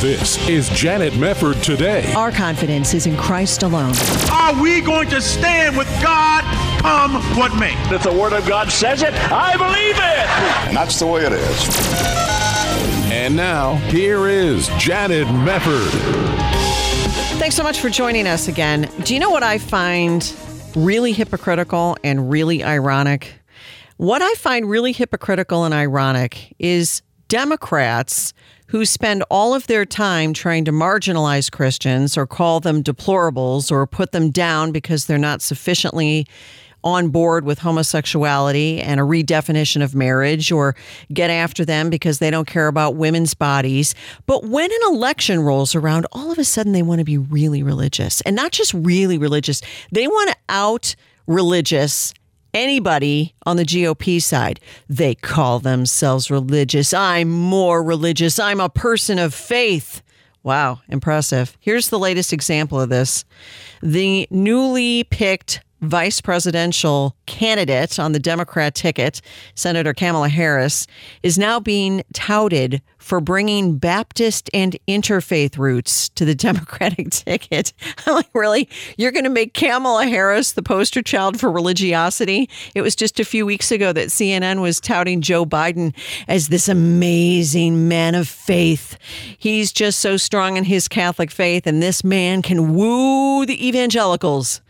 This is Janet Mefford today. Our confidence is in Christ alone. Are we going to stand with God come what may? If the Word of God says it, I believe it. And that's the way it is. And now, here is Janet Mefford. Thanks so much for joining us again. Do you know what I find really hypocritical and really ironic? What I find really hypocritical and ironic is Democrats who spend all of their time trying to marginalize Christians or call them deplorables or put them down because they're not sufficiently on board with homosexuality and a redefinition of marriage or get after them because they don't care about women's bodies. But when an election rolls around, all of a sudden they want to be really religious and not just really religious, they want to out religious anybody on the GOP side. They call themselves religious. I'm more religious. I'm a person of faith. Wow, impressive. Here's the latest example of this. The newly picked vice presidential candidate on the Democrat ticket, Senator Kamala Harris, is now being touted for bringing Baptist and interfaith roots to the Democratic ticket. I'm like, really? You're going to make Kamala Harris the poster child for religiosity? It was just a few weeks ago that CNN was touting Joe Biden as this amazing man of faith. He's just so strong in his Catholic faith, and this man can woo the evangelicals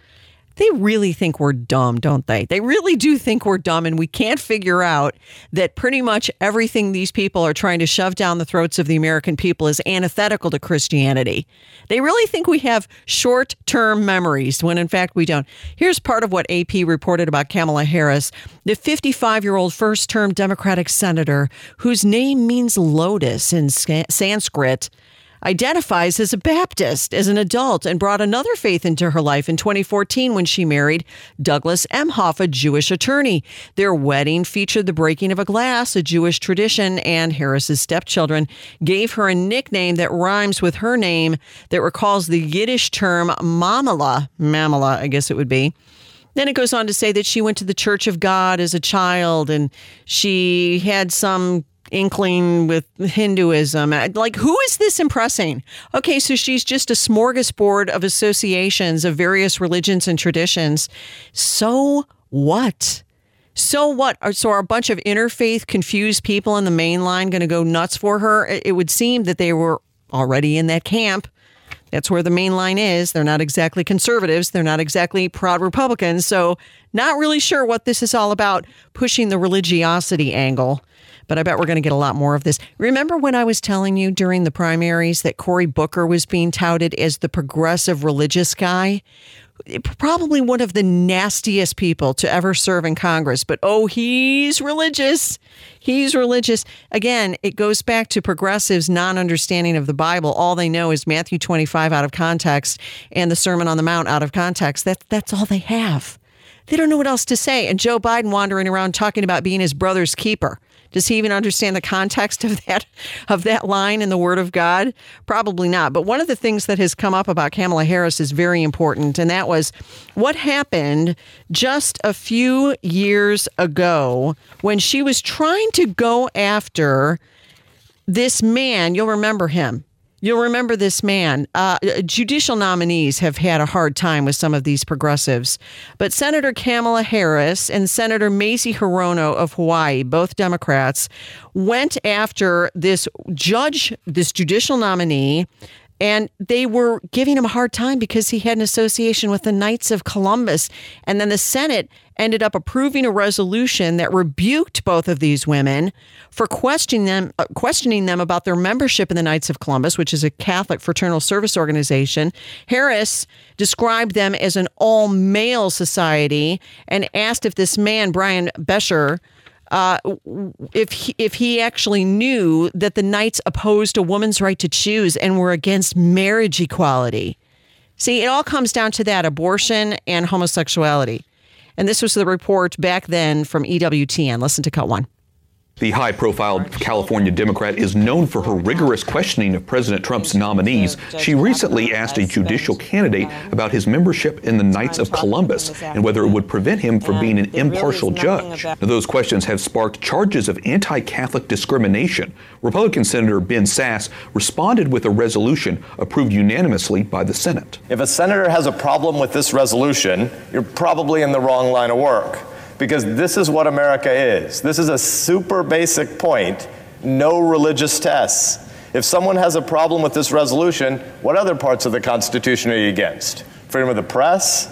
they really think we're dumb, don't they? They really do think we're dumb, and we can't figure out that pretty much everything these people are trying to shove down the throats of the American people is antithetical to Christianity. They really think we have short term memories when in fact we don't. Here's part of what AP reported about Kamala Harris, the 55 year old first term Democratic senator whose name means lotus in Sanskrit identifies as a Baptist as an adult and brought another faith into her life in 2014 when she married Douglas Emhoff, a Jewish attorney. Their wedding featured the breaking of a glass, a Jewish tradition, and Harris's stepchildren gave her a nickname that rhymes with her name that recalls the Yiddish term mamala, mamala, I guess it would be. Then it goes on to say that she went to the Church of God as a child and she had some inkling with Hinduism. Uh, like, who is this impressing? Okay, so she's just a smorgasbord of associations of various religions and traditions. So what? So what? Uh, so are a bunch of interfaith confused people in the main line going to go nuts for her? It would seem that they were already in that camp. That's where the main line is. They're not exactly conservatives. They're not exactly proud Republicans. So, not really sure what this is all about, pushing the religiosity angle but I bet we're going to get a lot more of this. Remember when I was telling you during the primaries that Cory Booker was being touted as the progressive religious guy? Probably one of the nastiest people to ever serve in Congress, but oh, he's religious. He's religious. Again, it goes back to progressives' non understanding of the Bible. All they know is Matthew 25 out of context and the Sermon on the Mount out of context. That, that's all they have. They don't know what else to say. And Joe Biden wandering around talking about being his brother's keeper. Does he even understand the context of that of that line in the Word of God? Probably not. But one of the things that has come up about Kamala Harris is very important, and that was what happened just a few years ago when she was trying to go after this man. You'll remember him. You'll remember this man. Uh, judicial nominees have had a hard time with some of these progressives, but Senator Kamala Harris and Senator Mazie Hirono of Hawaii, both Democrats, went after this judge, this judicial nominee, and they were giving him a hard time because he had an association with the Knights of Columbus. And then the Senate ended up approving a resolution that rebuked both of these women for questioning them uh, questioning them about their membership in the Knights of Columbus, which is a Catholic fraternal service organization. Harris described them as an all-male society and asked if this man Brian Buescher uh, if he, if he actually knew that the Knights opposed a woman's right to choose and were against marriage equality. See, it all comes down to that abortion and homosexuality. And this was the report back then from EWTN. Listen to cut one. The high profile California Democrat is known for her rigorous questioning of President Trump's nominees. She recently asked a judicial candidate about his membership in the Knights of Columbus and whether it would prevent him from being an impartial judge. Now, those questions have sparked charges of anti Catholic discrimination. Republican Senator Ben Sasse responded with a resolution approved unanimously by the Senate. If a senator has a problem with this resolution, you're probably in the wrong line of work because this is what America is. This is a super basic point no religious tests. If someone has a problem with this resolution, what other parts of the Constitution are you against? Freedom of the press?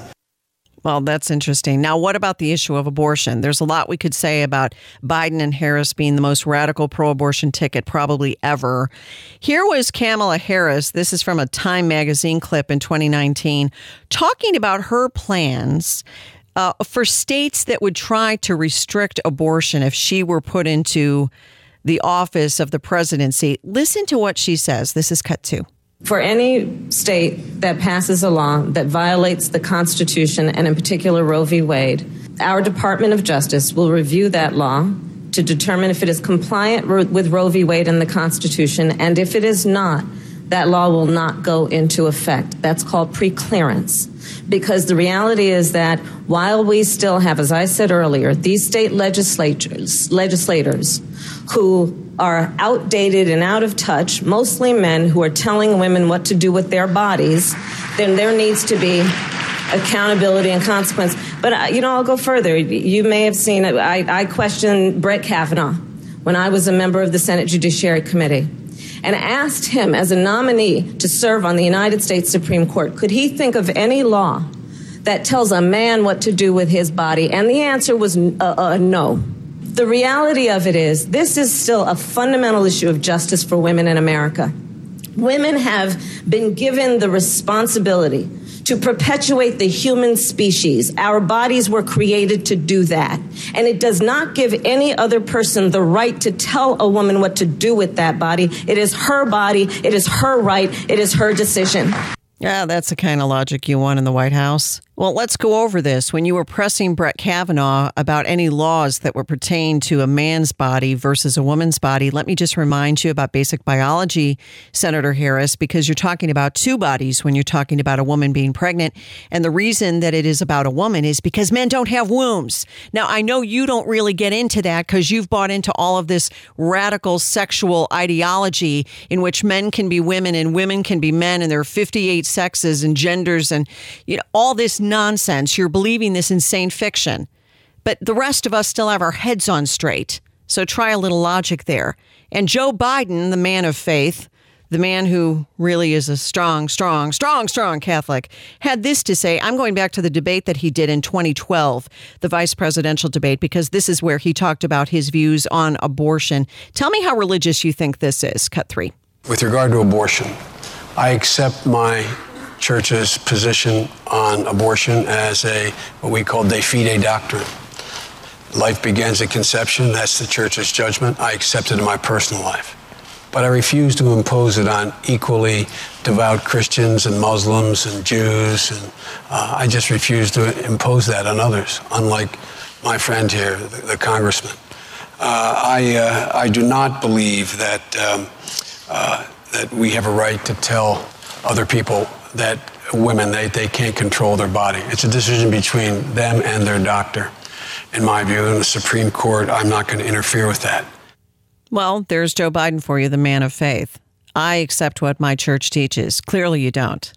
Well, that's interesting. Now, what about the issue of abortion? There's a lot we could say about Biden and Harris being the most radical pro abortion ticket probably ever. Here was Kamala Harris. This is from a Time magazine clip in 2019, talking about her plans uh, for states that would try to restrict abortion if she were put into the office of the presidency. Listen to what she says. This is cut two. For any state that passes a law that violates the Constitution and, in particular, Roe v. Wade, our Department of Justice will review that law to determine if it is compliant with Roe v. Wade and the Constitution, and if it is not, that law will not go into effect. That's called preclearance. Because the reality is that while we still have, as I said earlier, these state legislators, legislators who are outdated and out of touch, mostly men who are telling women what to do with their bodies, then there needs to be accountability and consequence. But, uh, you know, I'll go further. You may have seen, I, I questioned Brett Kavanaugh when I was a member of the Senate Judiciary Committee and asked him as a nominee to serve on the United States Supreme Court, could he think of any law that tells a man what to do with his body? And the answer was uh, uh, no. The reality of it is, this is still a fundamental issue of justice for women in America. Women have been given the responsibility to perpetuate the human species. Our bodies were created to do that. And it does not give any other person the right to tell a woman what to do with that body. It is her body, it is her right, it is her decision. Yeah, that's the kind of logic you want in the White House. Well, let's go over this. When you were pressing Brett Kavanaugh about any laws that would pertain to a man's body versus a woman's body, let me just remind you about basic biology, Senator Harris, because you're talking about two bodies when you're talking about a woman being pregnant. And the reason that it is about a woman is because men don't have wombs. Now, I know you don't really get into that because you've bought into all of this radical sexual ideology in which men can be women and women can be men and there are 58 sexes and genders and you know all this nonsense. You're believing this insane fiction. But the rest of us still have our heads on straight. So try a little logic there. And Joe Biden, the man of faith, the man who really is a strong, strong, strong, strong Catholic, had this to say. I'm going back to the debate that he did in 2012, the vice presidential debate, because this is where he talked about his views on abortion. Tell me how religious you think this is. Cut three. With regard to abortion, I accept my church's position on abortion as a what we call de fide doctrine. Life begins at conception. That's the church's judgment. I accept it in my personal life. But I refuse to impose it on equally devout Christians and Muslims and Jews. And uh, I just refuse to impose that on others, unlike my friend here, the, the congressman. Uh, I, uh, I do not believe that, um, uh, that we have a right to tell other people that women they, they can't control their body. It's a decision between them and their doctor. In my view, in the Supreme Court, I'm not going to interfere with that. Well, there's Joe Biden for you, the man of faith. I accept what my church teaches. Clearly, you don't.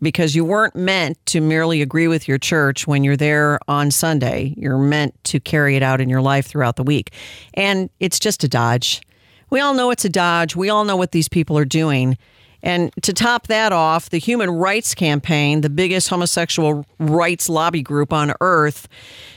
Because you weren't meant to merely agree with your church when you're there on Sunday. You're meant to carry it out in your life throughout the week. And it's just a dodge. We all know it's a dodge. We all know what these people are doing. And to top that off, the Human Rights Campaign, the biggest homosexual rights lobby group on earth,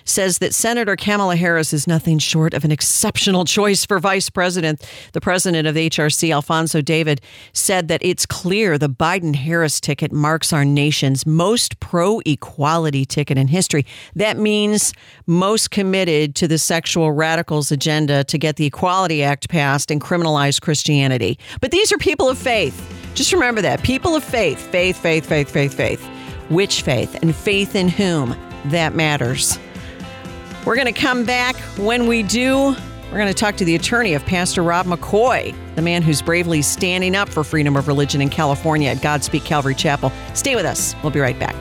says that Senator Kamala Harris is nothing short of an exceptional choice for vice president. The president of HRC, Alphonso David, said that it's clear the Biden Harris ticket marks our nation's most pro equality ticket in history. That means most committed to the sexual radicals agenda to get the Equality Act passed and criminalize Christianity. But these are people of faith. Just remember that people of faith, faith, faith, faith, faith, faith. Which faith and faith in whom? That matters. We're going to come back. When we do, we're going to talk to the attorney of Pastor Rob McCoy, the man who's bravely standing up for freedom of religion in California at Godspeak Calvary Chapel. Stay with us. We'll be right back.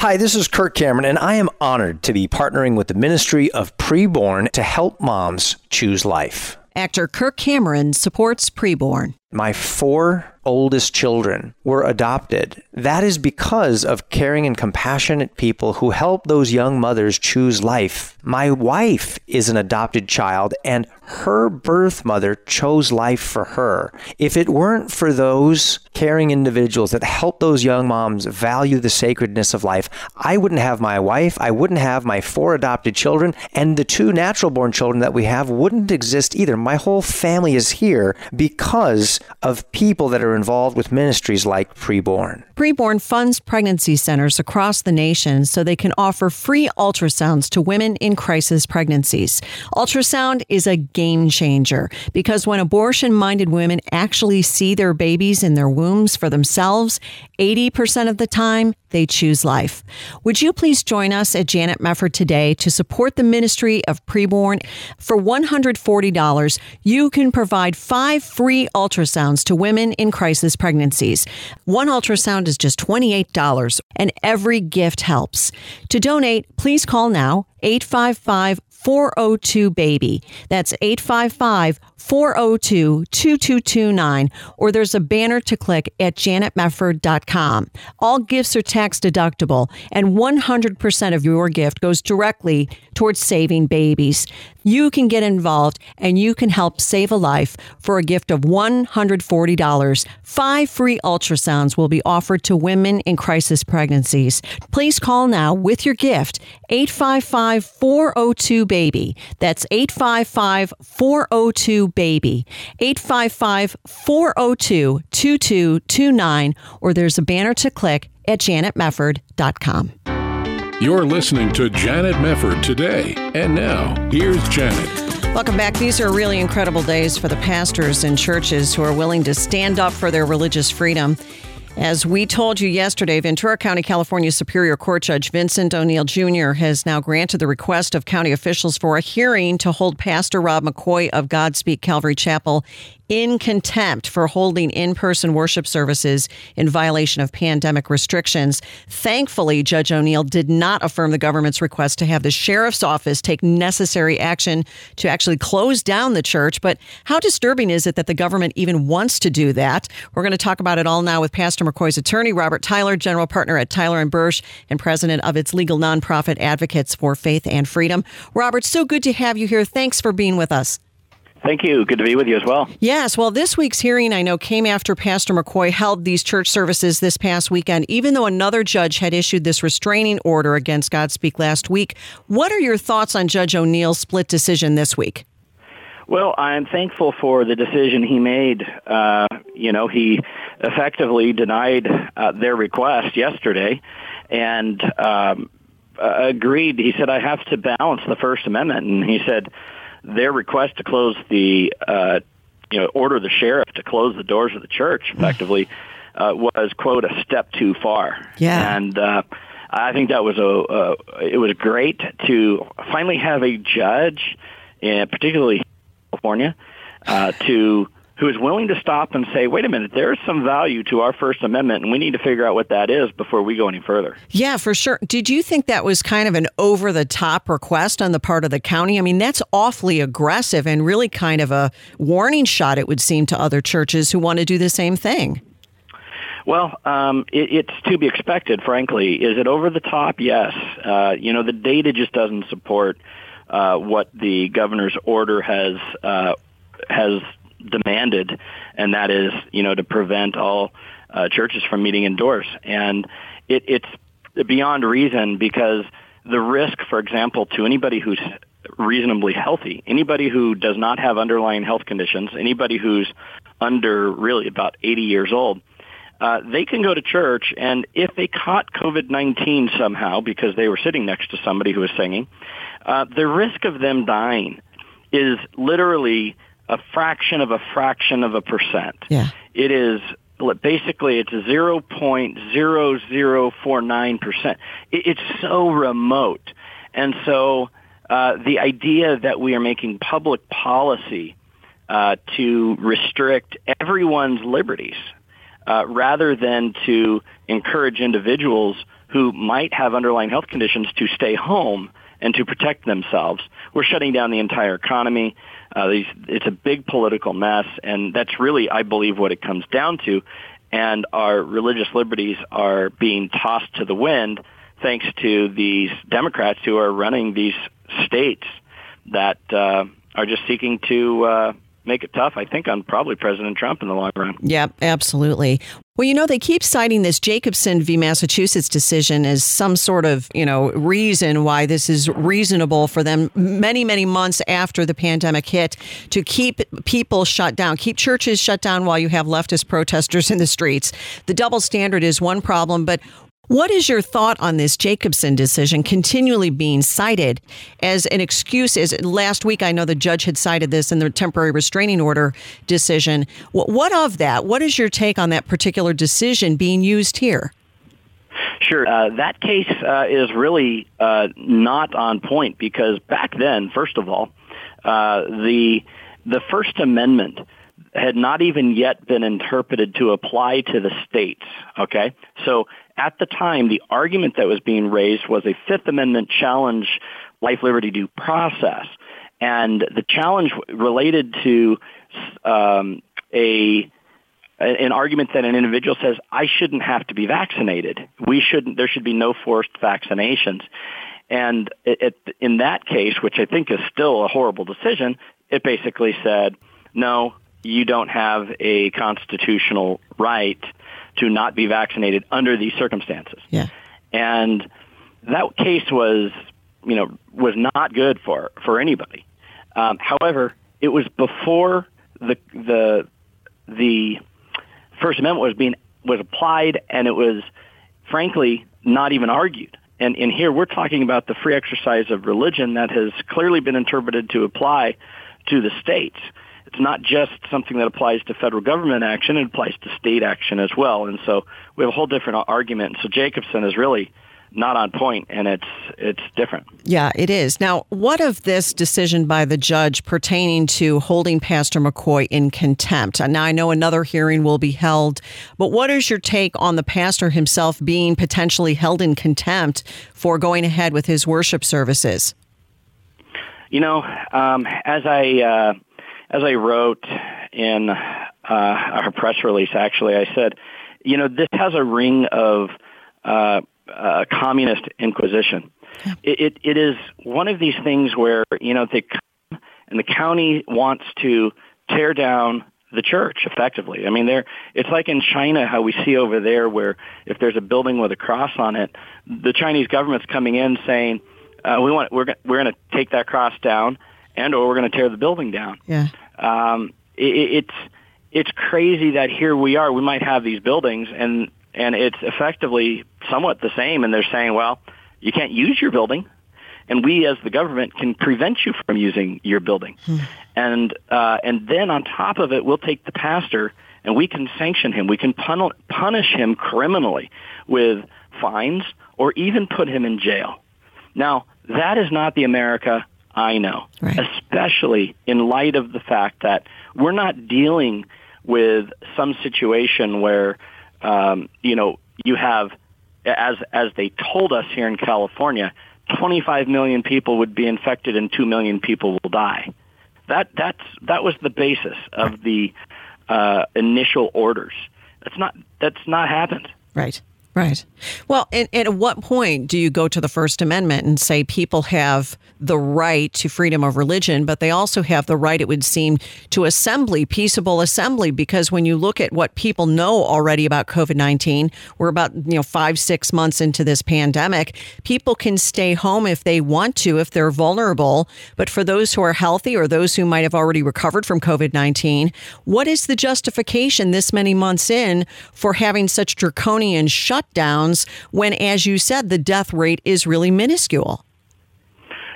Hi, this is Kirk Cameron, and I am honored to be partnering with the Ministry of Preborn to help moms choose life. Actor Kirk Cameron supports Preborn. My four oldest children were adopted. That is because of caring and compassionate people who help those young mothers choose life. My wife is an adopted child, and her birth mother chose life for her. If it weren't for those caring individuals that help those young moms value the sacredness of life, I wouldn't have my wife, I wouldn't have my four adopted children, and the two natural born children that we have wouldn't exist either. My whole family is here because of people that are involved with ministries like Preborn. Preborn funds pregnancy centers across the nation so they can offer free ultrasounds to women in crisis pregnancies. Ultrasound is a game changer because when abortion minded women actually see their babies in their wombs for themselves, 80% of the time, they choose life. Would you please join us at Janet Mefford today to support the ministry of preborn? For $140, you can provide five free ultrasounds to women in crisis pregnancies. One ultrasound is just $28, and every gift helps. To donate, please call now 855 402 BABY. That's 855 402 2229, or there's a banner to click at janetmefford.com. All gifts are tax deductible, and 100% of your gift goes directly towards saving babies. You can get involved and you can help save a life for a gift of $140. Five free ultrasounds will be offered to women in crisis pregnancies. Please call now with your gift 855 402 BABY. That's 855 402 BABY. 855 402 2229, or there's a banner to click at janetmefford.com. You're listening to Janet Mefford today. And now, here's Janet. Welcome back. These are really incredible days for the pastors and churches who are willing to stand up for their religious freedom. As we told you yesterday, Ventura County, California Superior Court Judge Vincent O'Neill Jr. has now granted the request of county officials for a hearing to hold Pastor Rob McCoy of Godspeak Calvary Chapel in contempt for holding in person worship services in violation of pandemic restrictions. Thankfully, Judge O'Neill did not affirm the government's request to have the sheriff's office take necessary action to actually close down the church. But how disturbing is it that the government even wants to do that? We're going to talk about it all now with Pastor McCoy's attorney, Robert Tyler, general partner at Tyler and Bursch and president of its legal nonprofit Advocates for Faith and Freedom. Robert, so good to have you here. Thanks for being with us. Thank you. Good to be with you as well. Yes. Well, this week's hearing, I know, came after Pastor McCoy held these church services this past weekend, even though another judge had issued this restraining order against Godspeak last week. What are your thoughts on Judge O'Neill's split decision this week? Well, I'm thankful for the decision he made. Uh, you know, he effectively denied uh, their request yesterday and um, uh, agreed. He said, I have to balance the First Amendment. And he said, their request to close the, uh, you know, order the sheriff to close the doors of the church effectively uh, was, quote, a step too far. Yeah. And, uh, I think that was a, uh, it was great to finally have a judge, and particularly California, uh, to who is willing to stop and say, wait a minute, there's some value to our First Amendment, and we need to figure out what that is before we go any further. Yeah, for sure. Did you think that was kind of an over the top request on the part of the county? I mean, that's awfully aggressive and really kind of a warning shot, it would seem, to other churches who want to do the same thing. Well, um, it, it's to be expected, frankly. Is it over the top? Yes. Uh, you know, the data just doesn't support uh, what the governor's order has uh, has demanded, and that is, you know, to prevent all uh, churches from meeting indoors. And it, it's beyond reason because the risk, for example, to anybody who's reasonably healthy, anybody who does not have underlying health conditions, anybody who's under really about 80 years old, uh, they can go to church, and if they caught COVID-19 somehow because they were sitting next to somebody who was singing, uh, the risk of them dying is literally a fraction of a fraction of a percent. Yeah. It is basically it's 0.0049%. It's so remote. And so uh, the idea that we are making public policy uh, to restrict everyone's liberties uh, rather than to encourage individuals who might have underlying health conditions to stay home and to protect themselves. We're shutting down the entire economy. Uh, these, it's a big political mess, and that's really, I believe, what it comes down to. And our religious liberties are being tossed to the wind thanks to these Democrats who are running these states that uh, are just seeking to uh, make it tough, I think, on probably President Trump in the long run. Yep, absolutely. Well, you know, they keep citing this Jacobson v. Massachusetts decision as some sort of, you know, reason why this is reasonable for them many, many months after the pandemic hit to keep people shut down, keep churches shut down while you have leftist protesters in the streets. The double standard is one problem, but what is your thought on this Jacobson decision continually being cited as an excuse? As last week, I know the judge had cited this in the temporary restraining order decision. What of that? What is your take on that particular decision being used here? Sure. Uh, that case uh, is really uh, not on point because back then, first of all, uh, the the First Amendment had not even yet been interpreted to apply to the states. Okay, so at the time, the argument that was being raised was a Fifth Amendment challenge, life, liberty, due process, and the challenge related to um, a an argument that an individual says I shouldn't have to be vaccinated. We shouldn't. There should be no forced vaccinations. And it, it, in that case, which I think is still a horrible decision, it basically said, no, you don't have a constitutional right to not be vaccinated under these circumstances. Yeah. And that case was, you know, was not good for for anybody. Um, however, it was before the the the First Amendment was being was applied, and it was frankly not even argued. And in here, we're talking about the free exercise of religion that has clearly been interpreted to apply to the states it's not just something that applies to federal government action, it applies to state action as well. And so we have a whole different argument. So Jacobson is really not on point and it's it's different. Yeah, it is. Now, what of this decision by the judge pertaining to holding Pastor McCoy in contempt? And now, I know another hearing will be held, but what is your take on the pastor himself being potentially held in contempt for going ahead with his worship services? You know, um, as I uh, as I wrote in uh, our press release, actually, I said, you know, this has a ring of uh, uh, communist inquisition. It, it, it is one of these things where, you know, they come and the county wants to tear down the church effectively. I mean, there it's like in China how we see over there where if there's a building with a cross on it, the Chinese government's coming in saying, uh, we want we're we're going to take that cross down and or we're going to tear the building down. Yeah. Um, it, it's it's crazy that here we are. We might have these buildings, and and it's effectively somewhat the same. And they're saying, well, you can't use your building, and we as the government can prevent you from using your building. Hmm. And uh, and then on top of it, we'll take the pastor and we can sanction him. We can pun- punish him criminally with fines or even put him in jail. Now, that is not the America I know, right. especially in light of the fact that we're not dealing with some situation where, um, you know, you have, as as they told us here in California, 25 million people would be infected and 2 million people will die. That that's that was the basis of the uh, initial orders. That's not that's not happened. Right. Right. Well, and, and, at what point do you go to the First Amendment and say people have the right to freedom of religion, but they also have the right, it would seem, to assembly, peaceable assembly? Because when you look at what people know already about COVID 19, we're about, you know, five, six months into this pandemic. People can stay home if they want to, if they're vulnerable. But for those who are healthy or those who might have already recovered from COVID 19, what is the justification this many months in for having such draconian shut shutdowns when, as you said, the death rate is really minuscule?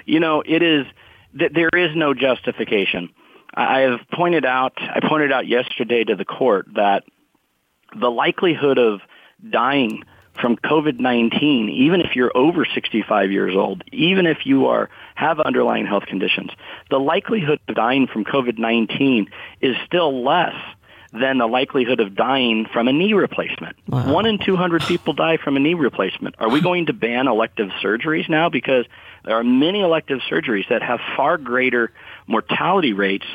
You know, it is there is no justification. I have pointed out, I pointed out yesterday to the court that the likelihood of dying from COVID-19, even if you're over 65 years old, even if you are have underlying health conditions, the likelihood of dying from COVID-19 is still less than the likelihood of dying from a knee replacement. Wow. One in 200 people die from a knee replacement. Are we going to ban elective surgeries now? Because there are many elective surgeries that have far greater mortality rates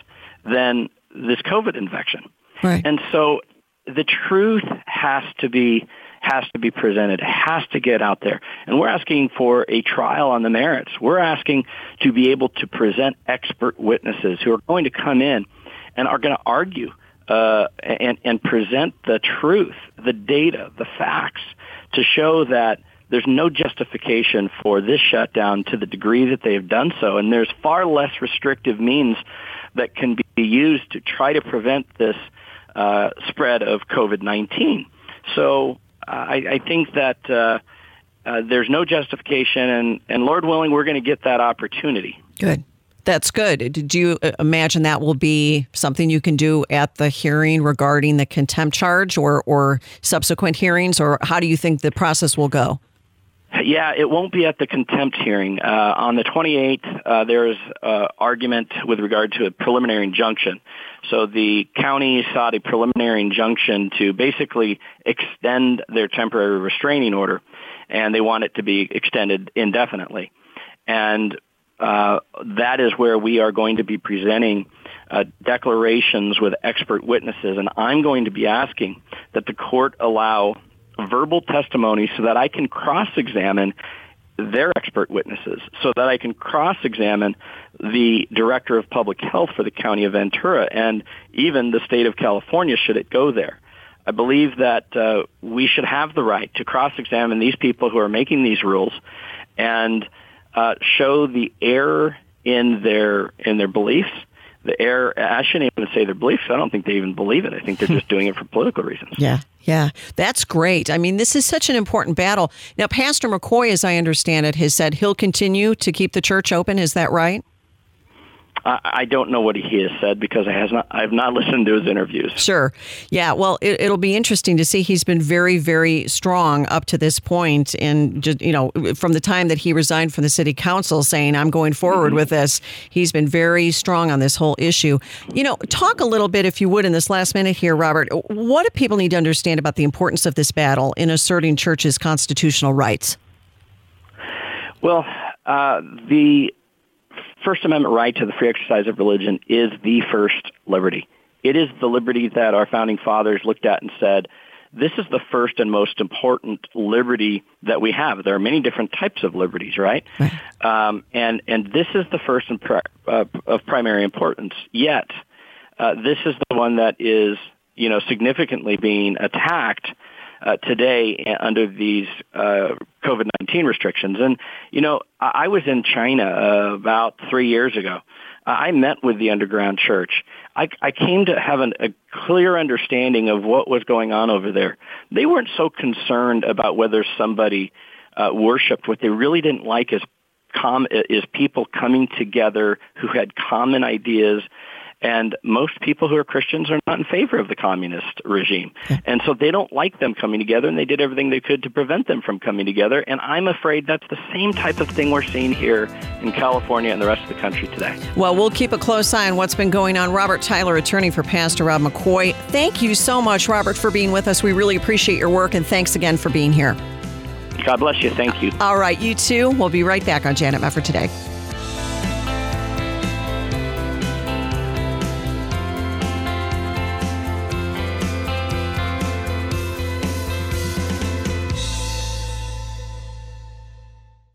than this COVID infection. Right. And so the truth has to be has to be presented, has to get out there. And we're asking for a trial on the merits. We're asking to be able to present expert witnesses who are going to come in and are going to argue uh, and, and present the truth, the data, the facts to show that there's no justification for this shutdown to the degree that they've done so. And there's far less restrictive means that can be used to try to prevent this uh, spread of COVID-19. So uh, I, I think that uh, uh, there's no justification, and, and Lord willing, we're going to get that opportunity. Good. That's good. Did you uh, imagine that will be something you can do at the hearing regarding the contempt charge or, or subsequent hearings, or how do you think the process will go? Yeah, it won't be at the contempt hearing. Uh, on the 28th, uh, there is uh, argument with regard to a preliminary injunction. So the county sought a preliminary injunction to basically extend their temporary restraining order, and they want it to be extended indefinitely. And uh, that is where we are going to be presenting uh, declarations with expert witnesses, and I'm going to be asking that the court allow verbal testimony so that I can cross-examine their expert witnesses, so that I can cross-examine the director of public health for the county of Ventura and even the state of California should it go there. I believe that uh, we should have the right to cross-examine these people who are making these rules and uh, show the error in their in their beliefs. The error. I shouldn't even say their beliefs. I don't think they even believe it. I think they're just doing it for political reasons. Yeah, yeah, that's great. I mean, this is such an important battle. Now, Pastor McCoy, as I understand it, has said he'll continue to keep the church open. Is that right? I don't know what he has said because I has not. I have not listened to his interviews. Sure, yeah. Well, it, will be interesting to see. He's been very, very strong up to this point, and just you know, from the time that he resigned from the city council, saying I'm going forward mm-hmm. with this. He's been very strong on this whole issue. You know, talk a little bit, if you would, in this last minute here, Robert. What do people need to understand about the importance of this battle in asserting churches' constitutional rights? Well, uh, the First Amendment right to the free exercise of religion is the first liberty. It is the liberty that our founding fathers looked at and said, this is the first and most important liberty that we have. There are many different types of liberties, right? Um, and and this is the first and pri- uh, of primary importance. Yet, uh, this is the one that is, you know, significantly being attacked uh, today under these uh, COVID-19 restrictions. And, you know, I, I was in China uh, about three years ago. I met with the underground church. I, I came to have an, a clear understanding of what was going on over there. They weren't so concerned about whether somebody uh, worshipped. What they really didn't like is com- is people coming together who had common ideas and most people who are Christians are not in favor of the communist regime. And so they don't like them coming together, and they did everything they could to prevent them from coming together. And I'm afraid that's the same type of thing we're seeing here in California and the rest of the country today. Well, we'll keep a close eye on what's been going on. Robert Tyler, attorney for Pastor Rob McCoy. Thank you so much, Robert, for being with us. We really appreciate your work, and thanks again for being here. God bless you. Thank you. All right, you too. We'll be right back on Janet Mefford today.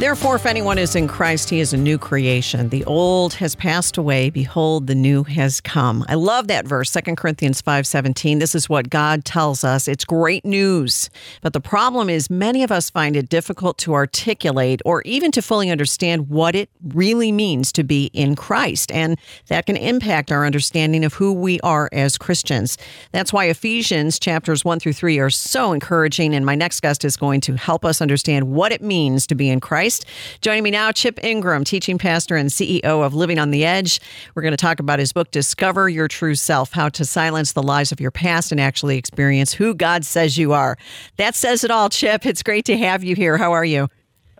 Therefore, if anyone is in Christ, he is a new creation. The old has passed away. Behold, the new has come. I love that verse, 2 Corinthians 5.17. This is what God tells us. It's great news. But the problem is many of us find it difficult to articulate or even to fully understand what it really means to be in Christ. And that can impact our understanding of who we are as Christians. That's why Ephesians chapters 1 through 3 are so encouraging. And my next guest is going to help us understand what it means to be in Christ Christ. Joining me now, Chip Ingram, teaching pastor and CEO of Living on the Edge. We're going to talk about his book, Discover Your True Self How to Silence the Lies of Your Past and Actually Experience Who God Says You Are. That says it all, Chip. It's great to have you here. How are you?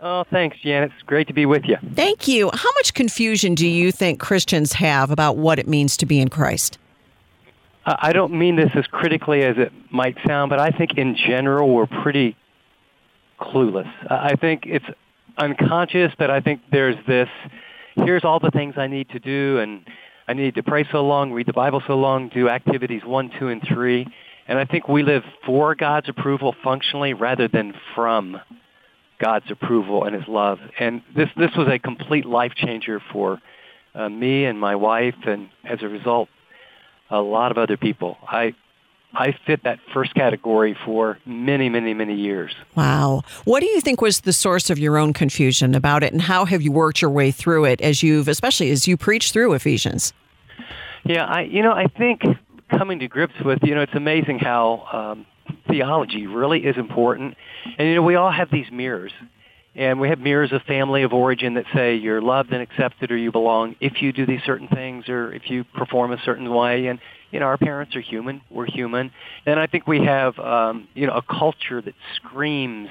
Oh, thanks, Janet. It's great to be with you. Thank you. How much confusion do you think Christians have about what it means to be in Christ? I don't mean this as critically as it might sound, but I think in general we're pretty clueless. I think it's unconscious, but I think there's this, here's all the things I need to do, and I need to pray so long, read the Bible so long, do activities one, two, and three. And I think we live for God's approval functionally rather than from God's approval and His love. And this this was a complete life changer for uh, me and my wife, and as a result, a lot of other people. I I fit that first category for many, many, many years. Wow. What do you think was the source of your own confusion about it, and how have you worked your way through it as you've, especially as you preach through Ephesians? Yeah, I, you know, I think coming to grips with, you know, it's amazing how um, theology really is important, and you know, we all have these mirrors. And we have mirrors of family of origin that say you're loved and accepted or you belong if you do these certain things or if you perform a certain way. And you know, our parents are human. We're human. And I think we have, um, you know, a culture that screams,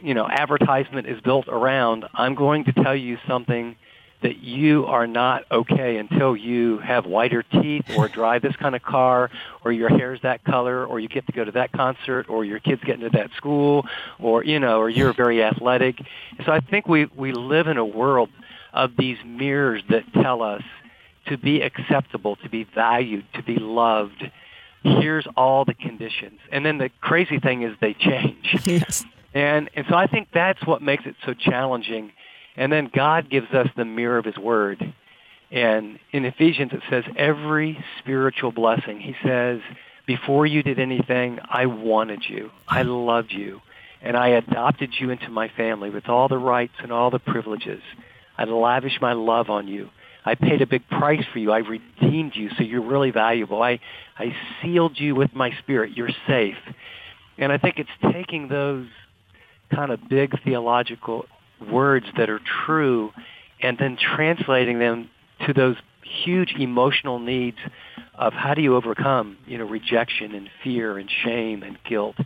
you know, advertisement is built around, I'm going to tell you something that you are not okay until you have whiter teeth or drive this kind of car or your hair's that color or you get to go to that concert or your kids get into that school or you know or you're very athletic so i think we we live in a world of these mirrors that tell us to be acceptable, to be valued, to be loved. Here's all the conditions. And then the crazy thing is they change. Yes. And and so I think that's what makes it so challenging. And then God gives us the mirror of his word. And in Ephesians it says every spiritual blessing. He says, before you did anything, I wanted you. I loved you. And I adopted you into my family with all the rights and all the privileges. I lavished my love on you. I paid a big price for you. I redeemed you, so you're really valuable. I, I sealed you with my spirit. You're safe. And I think it's taking those kind of big theological words that are true and then translating them to those huge emotional needs of how do you overcome, you know, rejection and fear and shame and guilt,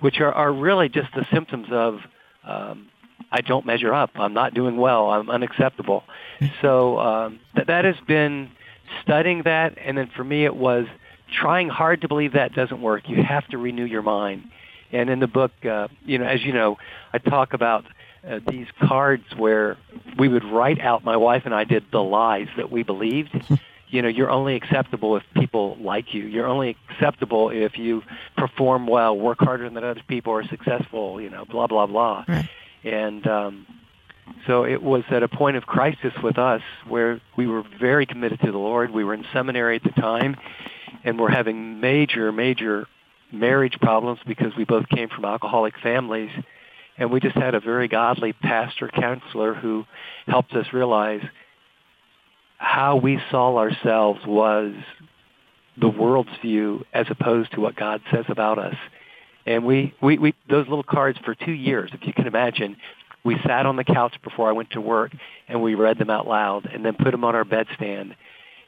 which are, are really just the symptoms of um, I don't measure up. I'm not doing well. I'm unacceptable. So um, that that has been studying that, and then for me it was trying hard to believe that doesn't work. You have to renew your mind. And in the book, uh, you know, as you know, I talk about uh, these cards where we would write out. My wife and I did the lies that we believed. you know, you're only acceptable if people like you. You're only acceptable if you perform well, work harder than other people, are successful. You know, blah blah blah. Right. And um, so it was at a point of crisis with us where we were very committed to the Lord. We were in seminary at the time, and we're having major, major marriage problems because we both came from alcoholic families. And we just had a very godly pastor counselor who helped us realize how we saw ourselves was the world's view as opposed to what God says about us. And we, we, we those little cards for two years, if you can imagine, we sat on the couch before I went to work and we read them out loud and then put them on our bedstand.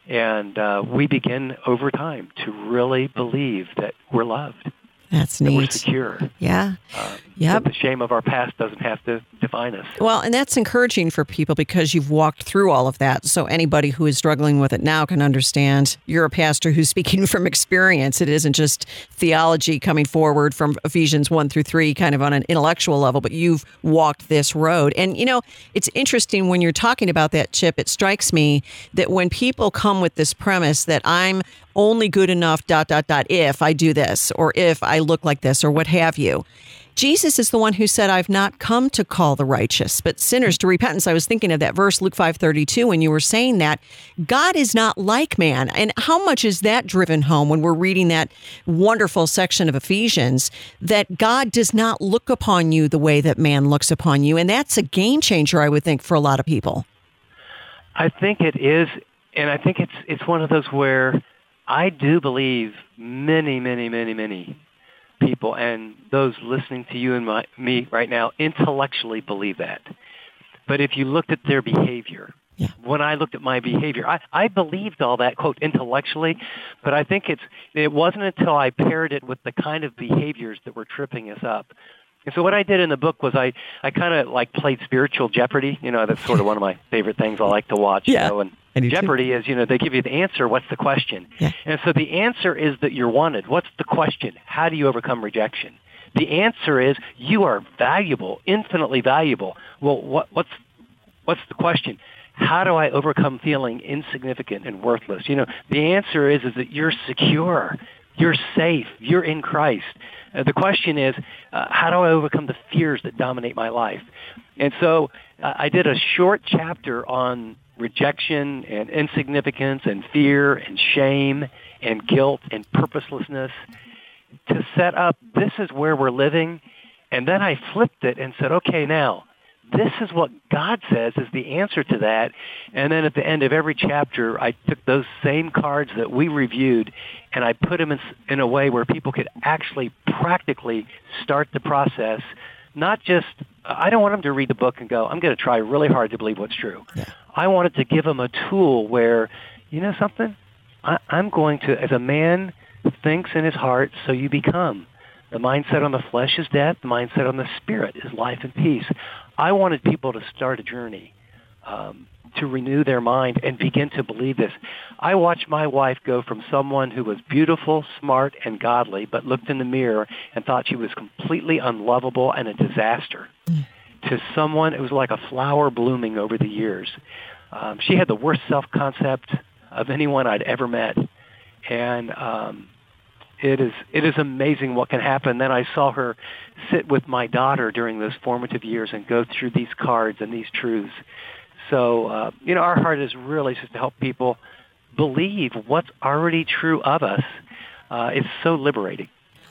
And uh, we begin over time to really believe that we're loved. That's that neat. We're secure. Yeah. Uh, Yep. The shame of our past doesn't have to define us. Well, and that's encouraging for people because you've walked through all of that. So anybody who is struggling with it now can understand you're a pastor who's speaking from experience. It isn't just theology coming forward from Ephesians 1 through 3, kind of on an intellectual level, but you've walked this road. And, you know, it's interesting when you're talking about that, Chip, it strikes me that when people come with this premise that I'm only good enough, dot, dot, dot, if I do this, or if I look like this, or what have you. Jesus is the one who said, I've not come to call the righteous, but sinners to repentance. I was thinking of that verse, Luke 5.32, when you were saying that. God is not like man. And how much is that driven home when we're reading that wonderful section of Ephesians, that God does not look upon you the way that man looks upon you? And that's a game changer, I would think, for a lot of people. I think it is, and I think it's it's one of those where I do believe many, many, many, many people and those listening to you and my, me right now intellectually believe that. But if you looked at their behavior, yeah. when I looked at my behavior, I, I believed all that quote intellectually, but I think it's it wasn't until I paired it with the kind of behaviors that were tripping us up. And so what I did in the book was I, I kind of like played spiritual Jeopardy. You know, that's sort of one of my favorite things I like to watch. Yeah, You know, and Jeopardy is, you know, they give you the answer. What's the question? Yeah. And so the answer is that you're wanted. What's the question? How do you overcome rejection? The answer is you are valuable, infinitely valuable. Well, what, what's what's the question? How do I overcome feeling insignificant and worthless? You know, the answer is is that you're secure, you're safe, you're in Christ. Uh, the question is, uh, how do I overcome the fears that dominate my life? And so uh, I did a short chapter on rejection and insignificance and fear and shame and guilt and purposelessness to set up this is where we're living. And then I flipped it and said, okay, now this is what God says is the answer to that. And then at the end of every chapter, I took those same cards that we reviewed and I put them in, in a way where people could actually practically start the process. Not just, I don't want them to read the book and go, I'm going to try really hard to believe what's true. Yeah. I wanted to give them a tool where, you know something? I, I'm going to, as a man thinks in his heart, so you become. The mindset on the flesh is death. The mindset on the spirit is life and peace. I wanted people to start a journey um, to renew their mind and begin to believe this. I watched my wife go from someone who was beautiful, smart, and godly, but looked in the mirror and thought she was completely unlovable and a disaster, to someone who was like a flower blooming over the years. Um, she had the worst self-concept of anyone I'd ever met, and um, it is it is amazing what can happen. Then I saw her sit with my daughter during those formative years and go through these cards and these truths. So uh, you know, our heart is really just to help people believe what's already true of us. Uh, it's so liberating.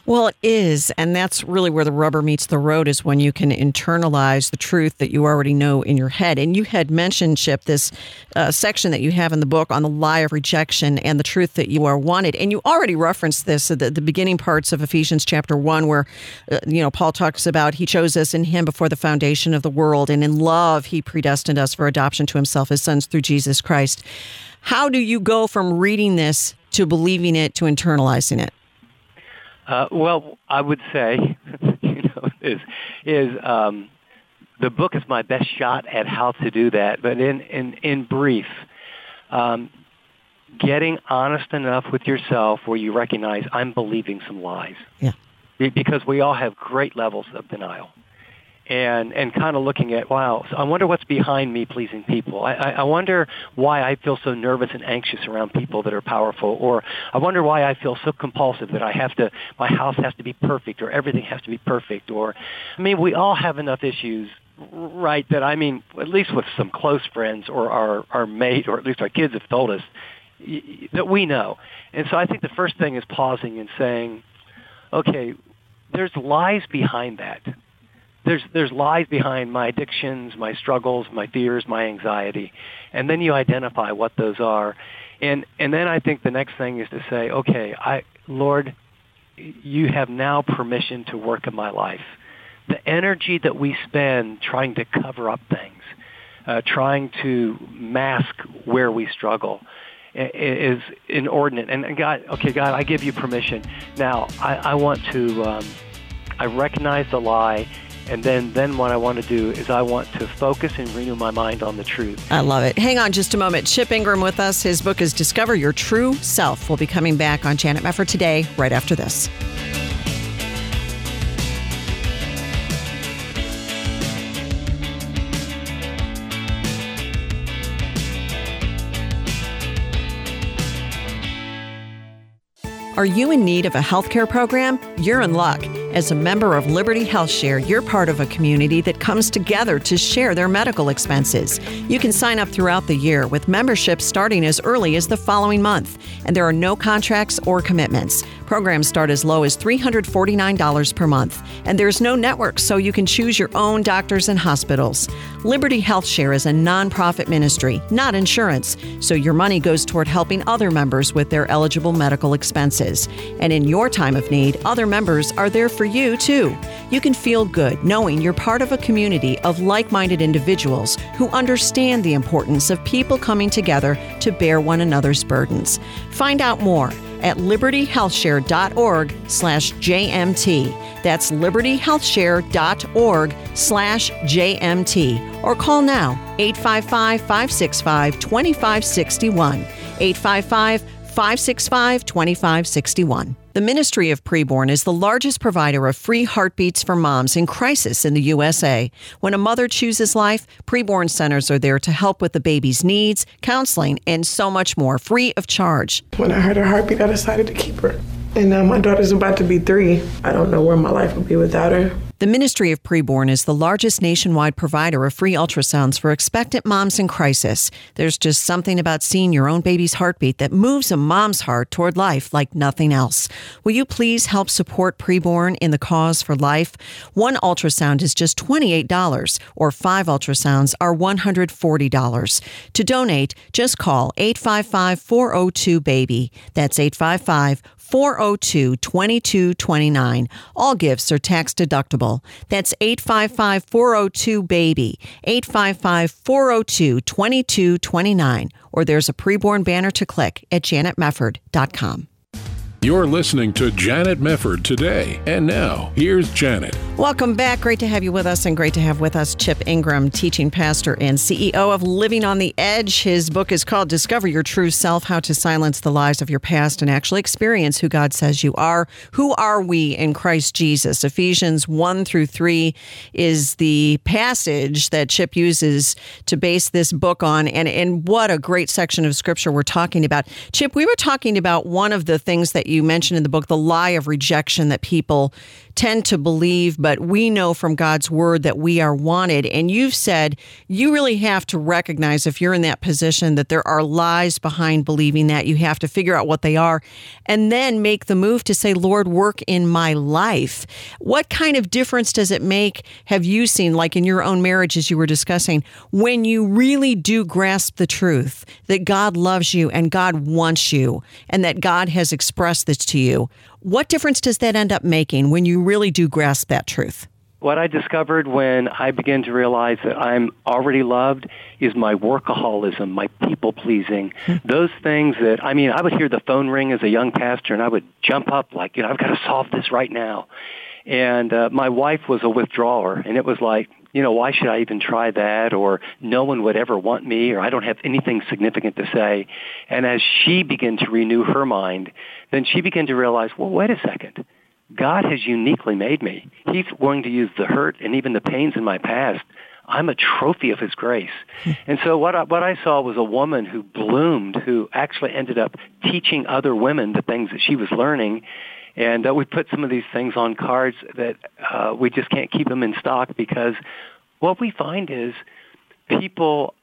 Well, it is. And that's really where the rubber meets the road is when you can internalize the truth that you already know in your head. And you had mentioned, Chip, this uh, section that you have in the book on the lie of rejection and the truth that you are wanted. And you already referenced this at the, the beginning parts of Ephesians chapter 1, where, uh, you know, Paul talks about he chose us in him before the foundation of the world. And in love, he predestined us for adoption to himself as sons through Jesus Christ. How do you go from reading this to believing it to internalizing it? Uh, well, I would say, you know, is is um, the book is my best shot at how to do that. But in in in brief, um, getting honest enough with yourself where you recognize I'm believing some lies. Yeah. Because we all have great levels of denial. And, and kind of looking at, wow, I wonder what's behind me pleasing people. I, I, I wonder why I feel so nervous and anxious around people that are powerful. Or I wonder why I feel so compulsive that I have to, my house has to be perfect or everything has to be perfect. Or, I mean, we all have enough issues right that I mean, at least with some close friends or our, our mate or at least our kids have told us that we know. And so I think the first thing is pausing and saying, okay, there's lies behind that. There's there's lies behind my addictions, my struggles, my fears, my anxiety, and then you identify what those are, and and then I think the next thing is to say, okay, I Lord, you have now permission to work in my life. The energy that we spend trying to cover up things, uh, trying to mask where we struggle, is inordinate. And God, okay, God, I give you permission. Now, I, I want to, um, I recognize the lie, and then, then what I want to do is I want to focus and renew my mind on the truth. I love it. Hang on just a moment. Chip Ingram with us. His book is Discover Your True Self. We'll be coming back on Janet Mefford today, right after this. Are you in need of a healthcare program? You're in luck. As a member of Liberty Health Share, you're part of a community that comes together to share their medical expenses. You can sign up throughout the year with membership starting as early as the following month, and there are no contracts or commitments. Programs start as low as $349 per month, and there's no network, so you can choose your own doctors and hospitals. Liberty Health Share is a nonprofit ministry, not insurance, so your money goes toward helping other members with their eligible medical expenses. And in your time of need, other members are there for you too. You can feel good knowing you're part of a community of like minded individuals who understand the importance of people coming together to bear one another's burdens. Find out more at libertyhealthshare.org slash JMT. That's libertyhealthshare.org slash JMT. Or call now 855 565 2561. 855 565 2561. The Ministry of Preborn is the largest provider of free heartbeats for moms in crisis in the USA. When a mother chooses life, preborn centers are there to help with the baby's needs, counseling, and so much more, free of charge. When I heard her heartbeat, I decided to keep her. And now my daughter's about to be three. I don't know where my life would be without her. The Ministry of Preborn is the largest nationwide provider of free ultrasounds for expectant moms in crisis. There's just something about seeing your own baby's heartbeat that moves a mom's heart toward life like nothing else. Will you please help support Preborn in the cause for life? One ultrasound is just $28, or five ultrasounds are $140. To donate, just call 855 402 BABY. That's 855 402 2229. All gifts are tax deductible. That's 855 402 BABY, 855 402 2229. Or there's a preborn banner to click at janetmefford.com. You're listening to Janet Mefford today. And now, here's Janet. Welcome back. Great to have you with us, and great to have with us Chip Ingram, teaching pastor and CEO of Living on the Edge. His book is called Discover Your True Self How to Silence the Lies of Your Past and Actually Experience Who God Says You Are. Who are we in Christ Jesus? Ephesians 1 through 3 is the passage that Chip uses to base this book on. And, and what a great section of scripture we're talking about. Chip, we were talking about one of the things that you mentioned in the book, the lie of rejection that people tend to believe, but we know from God's word that we are wanted. And you've said you really have to recognize if you're in that position that there are lies behind believing that. You have to figure out what they are and then make the move to say, Lord, work in my life. What kind of difference does it make, have you seen, like in your own marriage, as you were discussing, when you really do grasp the truth that God loves you and God wants you and that God has expressed this to you? What difference does that end up making when you really do grasp that truth? What I discovered when I began to realize that I'm already loved is my workaholism, my people pleasing. Hmm. Those things that, I mean, I would hear the phone ring as a young pastor and I would jump up like, you know, I've got to solve this right now. And uh, my wife was a withdrawer and it was like, you know, why should I even try that? Or no one would ever want me, or I don't have anything significant to say. And as she began to renew her mind, then she began to realize, well, wait a second. God has uniquely made me. He's going to use the hurt and even the pains in my past. I'm a trophy of His grace. and so what I, what I saw was a woman who bloomed, who actually ended up teaching other women the things that she was learning and uh, we put some of these things on cards that uh, we just can't keep them in stock because what we find is people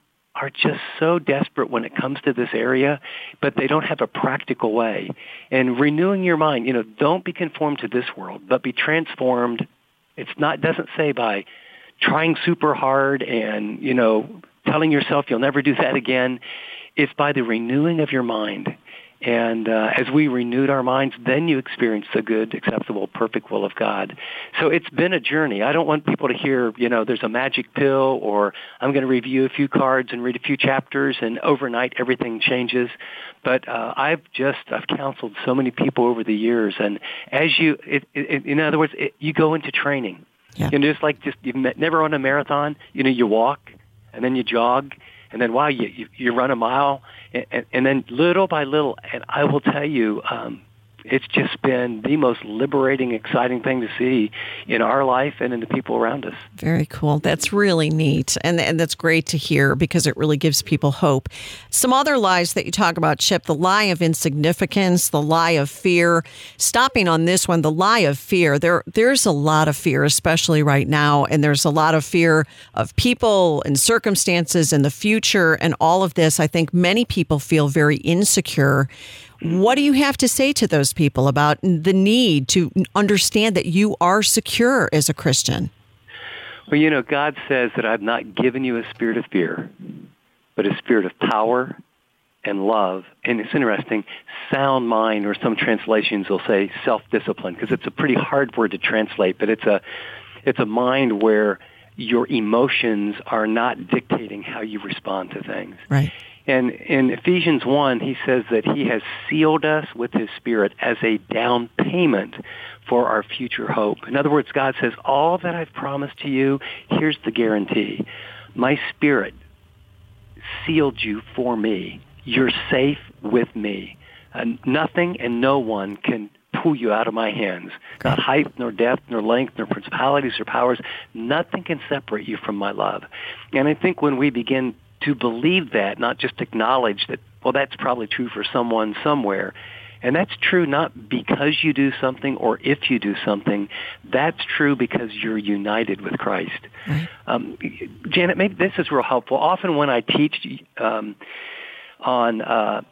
are just so desperate when it comes to this area, but they don't have a practical way. And renewing your mind, you know, don't be conformed to this world, but be transformed. It's not doesn't say by trying super hard and, you know, telling yourself you'll never do that again. It's by the renewing of your mind And uh, as we renewed our minds, then you experience the good, acceptable, perfect will of God. So it's been a journey. I don't want people to hear, you know, there's a magic pill or I'm going to review a few cards and read a few chapters and overnight everything changes. But uh, I've just, I've counseled so many people over the years. And as you, it, it, in other words, it, you go into training. Yeah. You know, just like just, you've never run a marathon, you know, you walk and then you jog and then wow, you you, you run a mile, and, and, and then little by little, and I will tell you, um, it's just been the most liberating, exciting thing to see in our life and in the people around us. Very cool. That's really neat. And, and that's great to hear because it really gives people hope. Some other lies that you talk about, Chip the lie of insignificance, the lie of fear. Stopping on this one, the lie of fear. There, there's a lot of fear, especially right now. And there's a lot of fear of people and circumstances and the future and all of this. I think many people feel very insecure. What do you have to say to those people about the need to understand that you are secure as a Christian? Well, you know, God says that I've not given you a spirit of fear, but a spirit of power and love. And it's interesting, sound mind, or some translations will say self-discipline, because it's a pretty hard word to translate, but it's a, it's a mind where your emotions are not dictating how you respond to things. Right. And in Ephesians 1, he says that he has sealed us with his spirit as a down payment for our future hope. In other words, God says, all that I've promised to you, here's the guarantee. My spirit sealed you for me. You're safe with me. And nothing and no one can pull you out of my hands. Not height, nor depth, nor length, nor principalities or powers. Nothing can separate you from my love. And I think when we begin to believe that, not just acknowledge that, well, that's probably true for someone somewhere. And that's true not because you do something or if you do something. That's true because you're united with Christ. Um, Janet, maybe this is real helpful. Often when I teach um, on uh,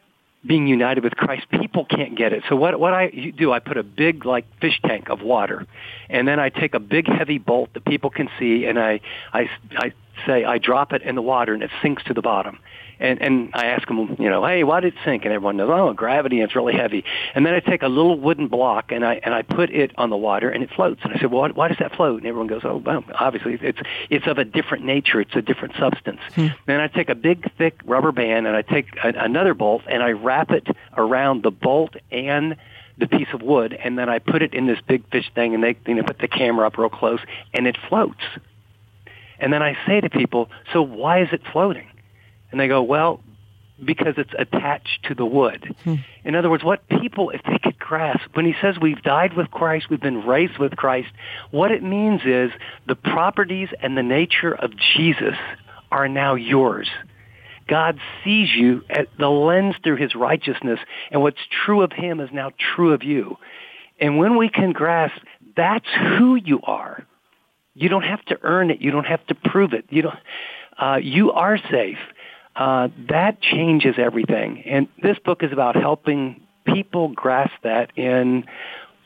being united with Christ, people can't get it. So what what I do, I put a big like fish tank of water, and then I take a big heavy bolt that people can see, and I I I say I drop it in the water, and it sinks to the bottom. And and I ask them, you know, hey, why did it sink? And everyone knows, oh, gravity, and it's really heavy. And then I take a little wooden block and I and I put it on the water, and it floats. And I said, well, why, why does that float? And everyone goes, oh, well, obviously it's it's of a different nature. It's a different substance. Hmm. Then I take a big thick rubber band and I take a, another bolt and I wrap it around the bolt and the piece of wood, and then I put it in this big fish thing, and they you know put the camera up real close, and it floats. And then I say to people, so why is it floating? And they go, well, because it's attached to the wood. Hmm. In other words, what people, if they could grasp, when he says we've died with Christ, we've been raised with Christ, what it means is the properties and the nature of Jesus are now yours. God sees you at the lens through his righteousness, and what's true of him is now true of you. And when we can grasp that's who you are, you don't have to earn it. You don't have to prove it. You don't. Uh, you are safe. Uh, that changes everything. And this book is about helping people grasp that. In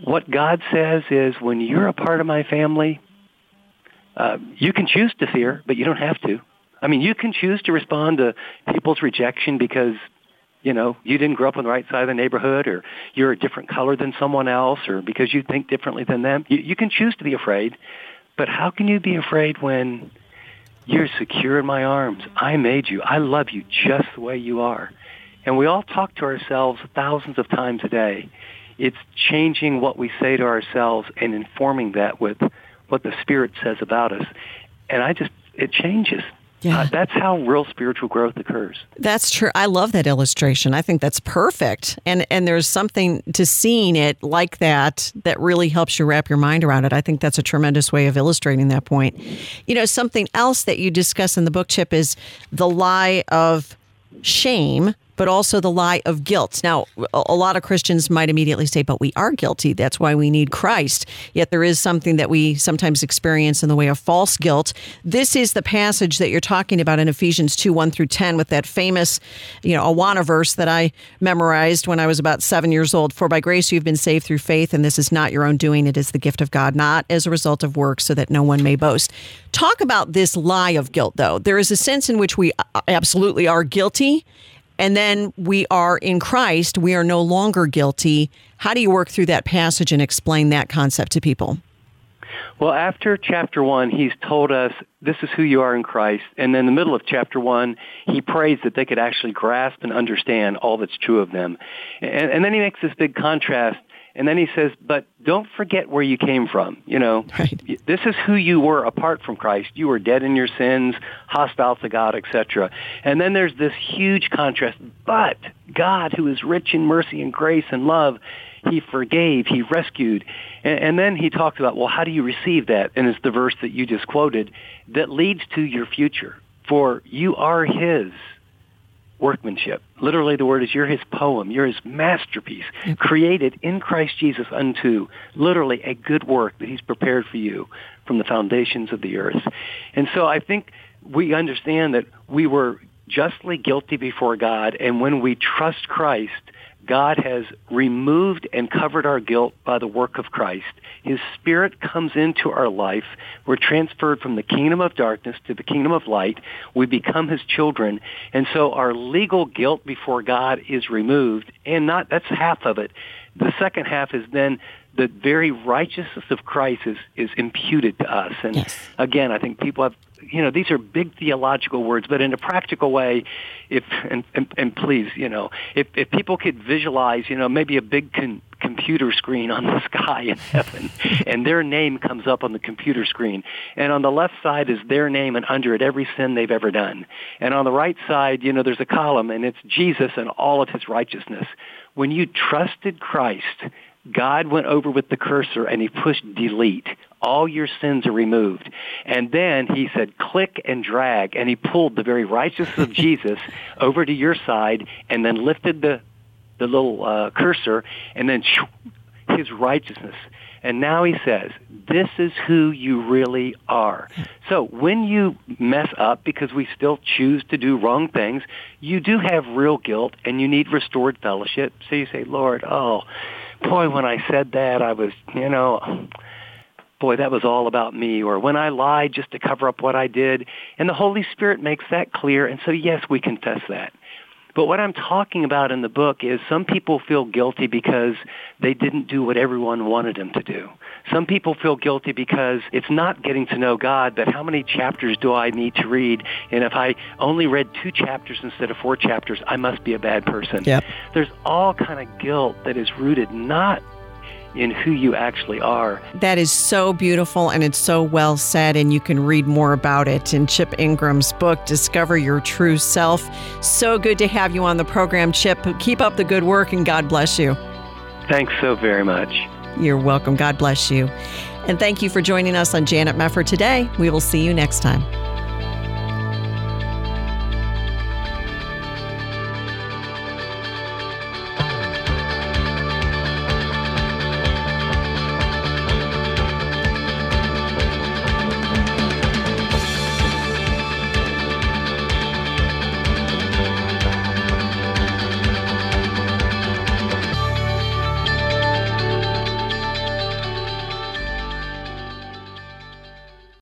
what God says is, when you're a part of my family, uh, you can choose to fear, but you don't have to. I mean, you can choose to respond to people's rejection because you know, you didn't grow up on the right side of the neighborhood or you're a different color than someone else or because you think differently than them. You, you can choose to be afraid, but how can you be afraid when you're secure in my arms? I made you. I love you just the way you are. And we all talk to ourselves thousands of times a day. It's changing what we say to ourselves and informing that with what the Spirit says about us. And I just, it changes. Yeah. Uh, that's how real spiritual growth occurs. That's true. I love that illustration. I think that's perfect. And and there's something to seeing it like that that really helps you wrap your mind around it. I think that's a tremendous way of illustrating that point. You know, something else that you discuss in the book chip is the lie of shame but also the lie of guilt. Now, a lot of Christians might immediately say, but we are guilty. That's why we need Christ. Yet there is something that we sometimes experience in the way of false guilt. This is the passage that you're talking about in Ephesians 2 1 through 10 with that famous, you know, Awana verse that I memorized when I was about seven years old. For by grace you've been saved through faith, and this is not your own doing. It is the gift of God, not as a result of works, so that no one may boast. Talk about this lie of guilt, though. There is a sense in which we absolutely are guilty and then we are in Christ, we are no longer guilty. How do you work through that passage and explain that concept to people? Well, after chapter one, he's told us this is who you are in Christ. And in the middle of chapter one, he prays that they could actually grasp and understand all that's true of them. And, and then he makes this big contrast. And then he says, but don't forget where you came from. You know, right. this is who you were apart from Christ. You were dead in your sins, hostile to God, etc. And then there's this huge contrast. But God, who is rich in mercy and grace and love, he forgave, he rescued. And, and, then he talks about, well, how do you receive that? And it's the verse that you just quoted that leads to your future. For you are his workmanship. Literally, the word is you're his poem, you're his masterpiece, mm. created in Christ Jesus unto literally a good work that he's prepared for you from the foundations of the earth. And so I think we understand that we were justly guilty before God, and when we trust Christ, God has removed and covered our guilt by the work of Christ. His Spirit comes into our life. We're transferred from the kingdom of darkness to the kingdom of light. We become His children. And so our legal guilt before God is removed. And not, that's half of it. The second half is then the very righteousness of Christ is, is imputed to us. And yes. again, I think people have you know, these are big theological words, but in a practical way, if and, and, and please, you know, if if people could visualize, you know, maybe a big con- computer screen on the sky in heaven, and their name comes up on the computer screen, and on the left side is their name, and under it every sin they've ever done, and on the right side, you know, there's a column, and it's Jesus and all of his righteousness. When you trusted Christ, God went over with the cursor and he pushed delete. All your sins are removed. And then he said click and drag and he pulled the very righteousness of Jesus over to your side and then lifted the, the little uh, cursor and then shoo, his righteousness. And now he says, this is who you really are. So when you mess up, because we still choose to do wrong things, you do have real guilt and you need restored fellowship. So you say, Lord, oh, boy, when I said that, I was, you know, boy, that was all about me. Or when I lied just to cover up what I did. And the Holy Spirit makes that clear. And so, yes, we confess that. But what I'm talking about in the book is some people feel guilty because they didn't do what everyone wanted them to do. Some people feel guilty because it's not getting to know God, but how many chapters do I need to read? And if I only read two chapters instead of four chapters, I must be a bad person. Yep. There's all kind of guilt that is rooted not in who you actually are. That is so beautiful and it's so well said, and you can read more about it in Chip Ingram's book, Discover Your True Self. So good to have you on the program, Chip. Keep up the good work and God bless you. Thanks so very much. You're welcome. God bless you. And thank you for joining us on Janet Mefford today. We will see you next time.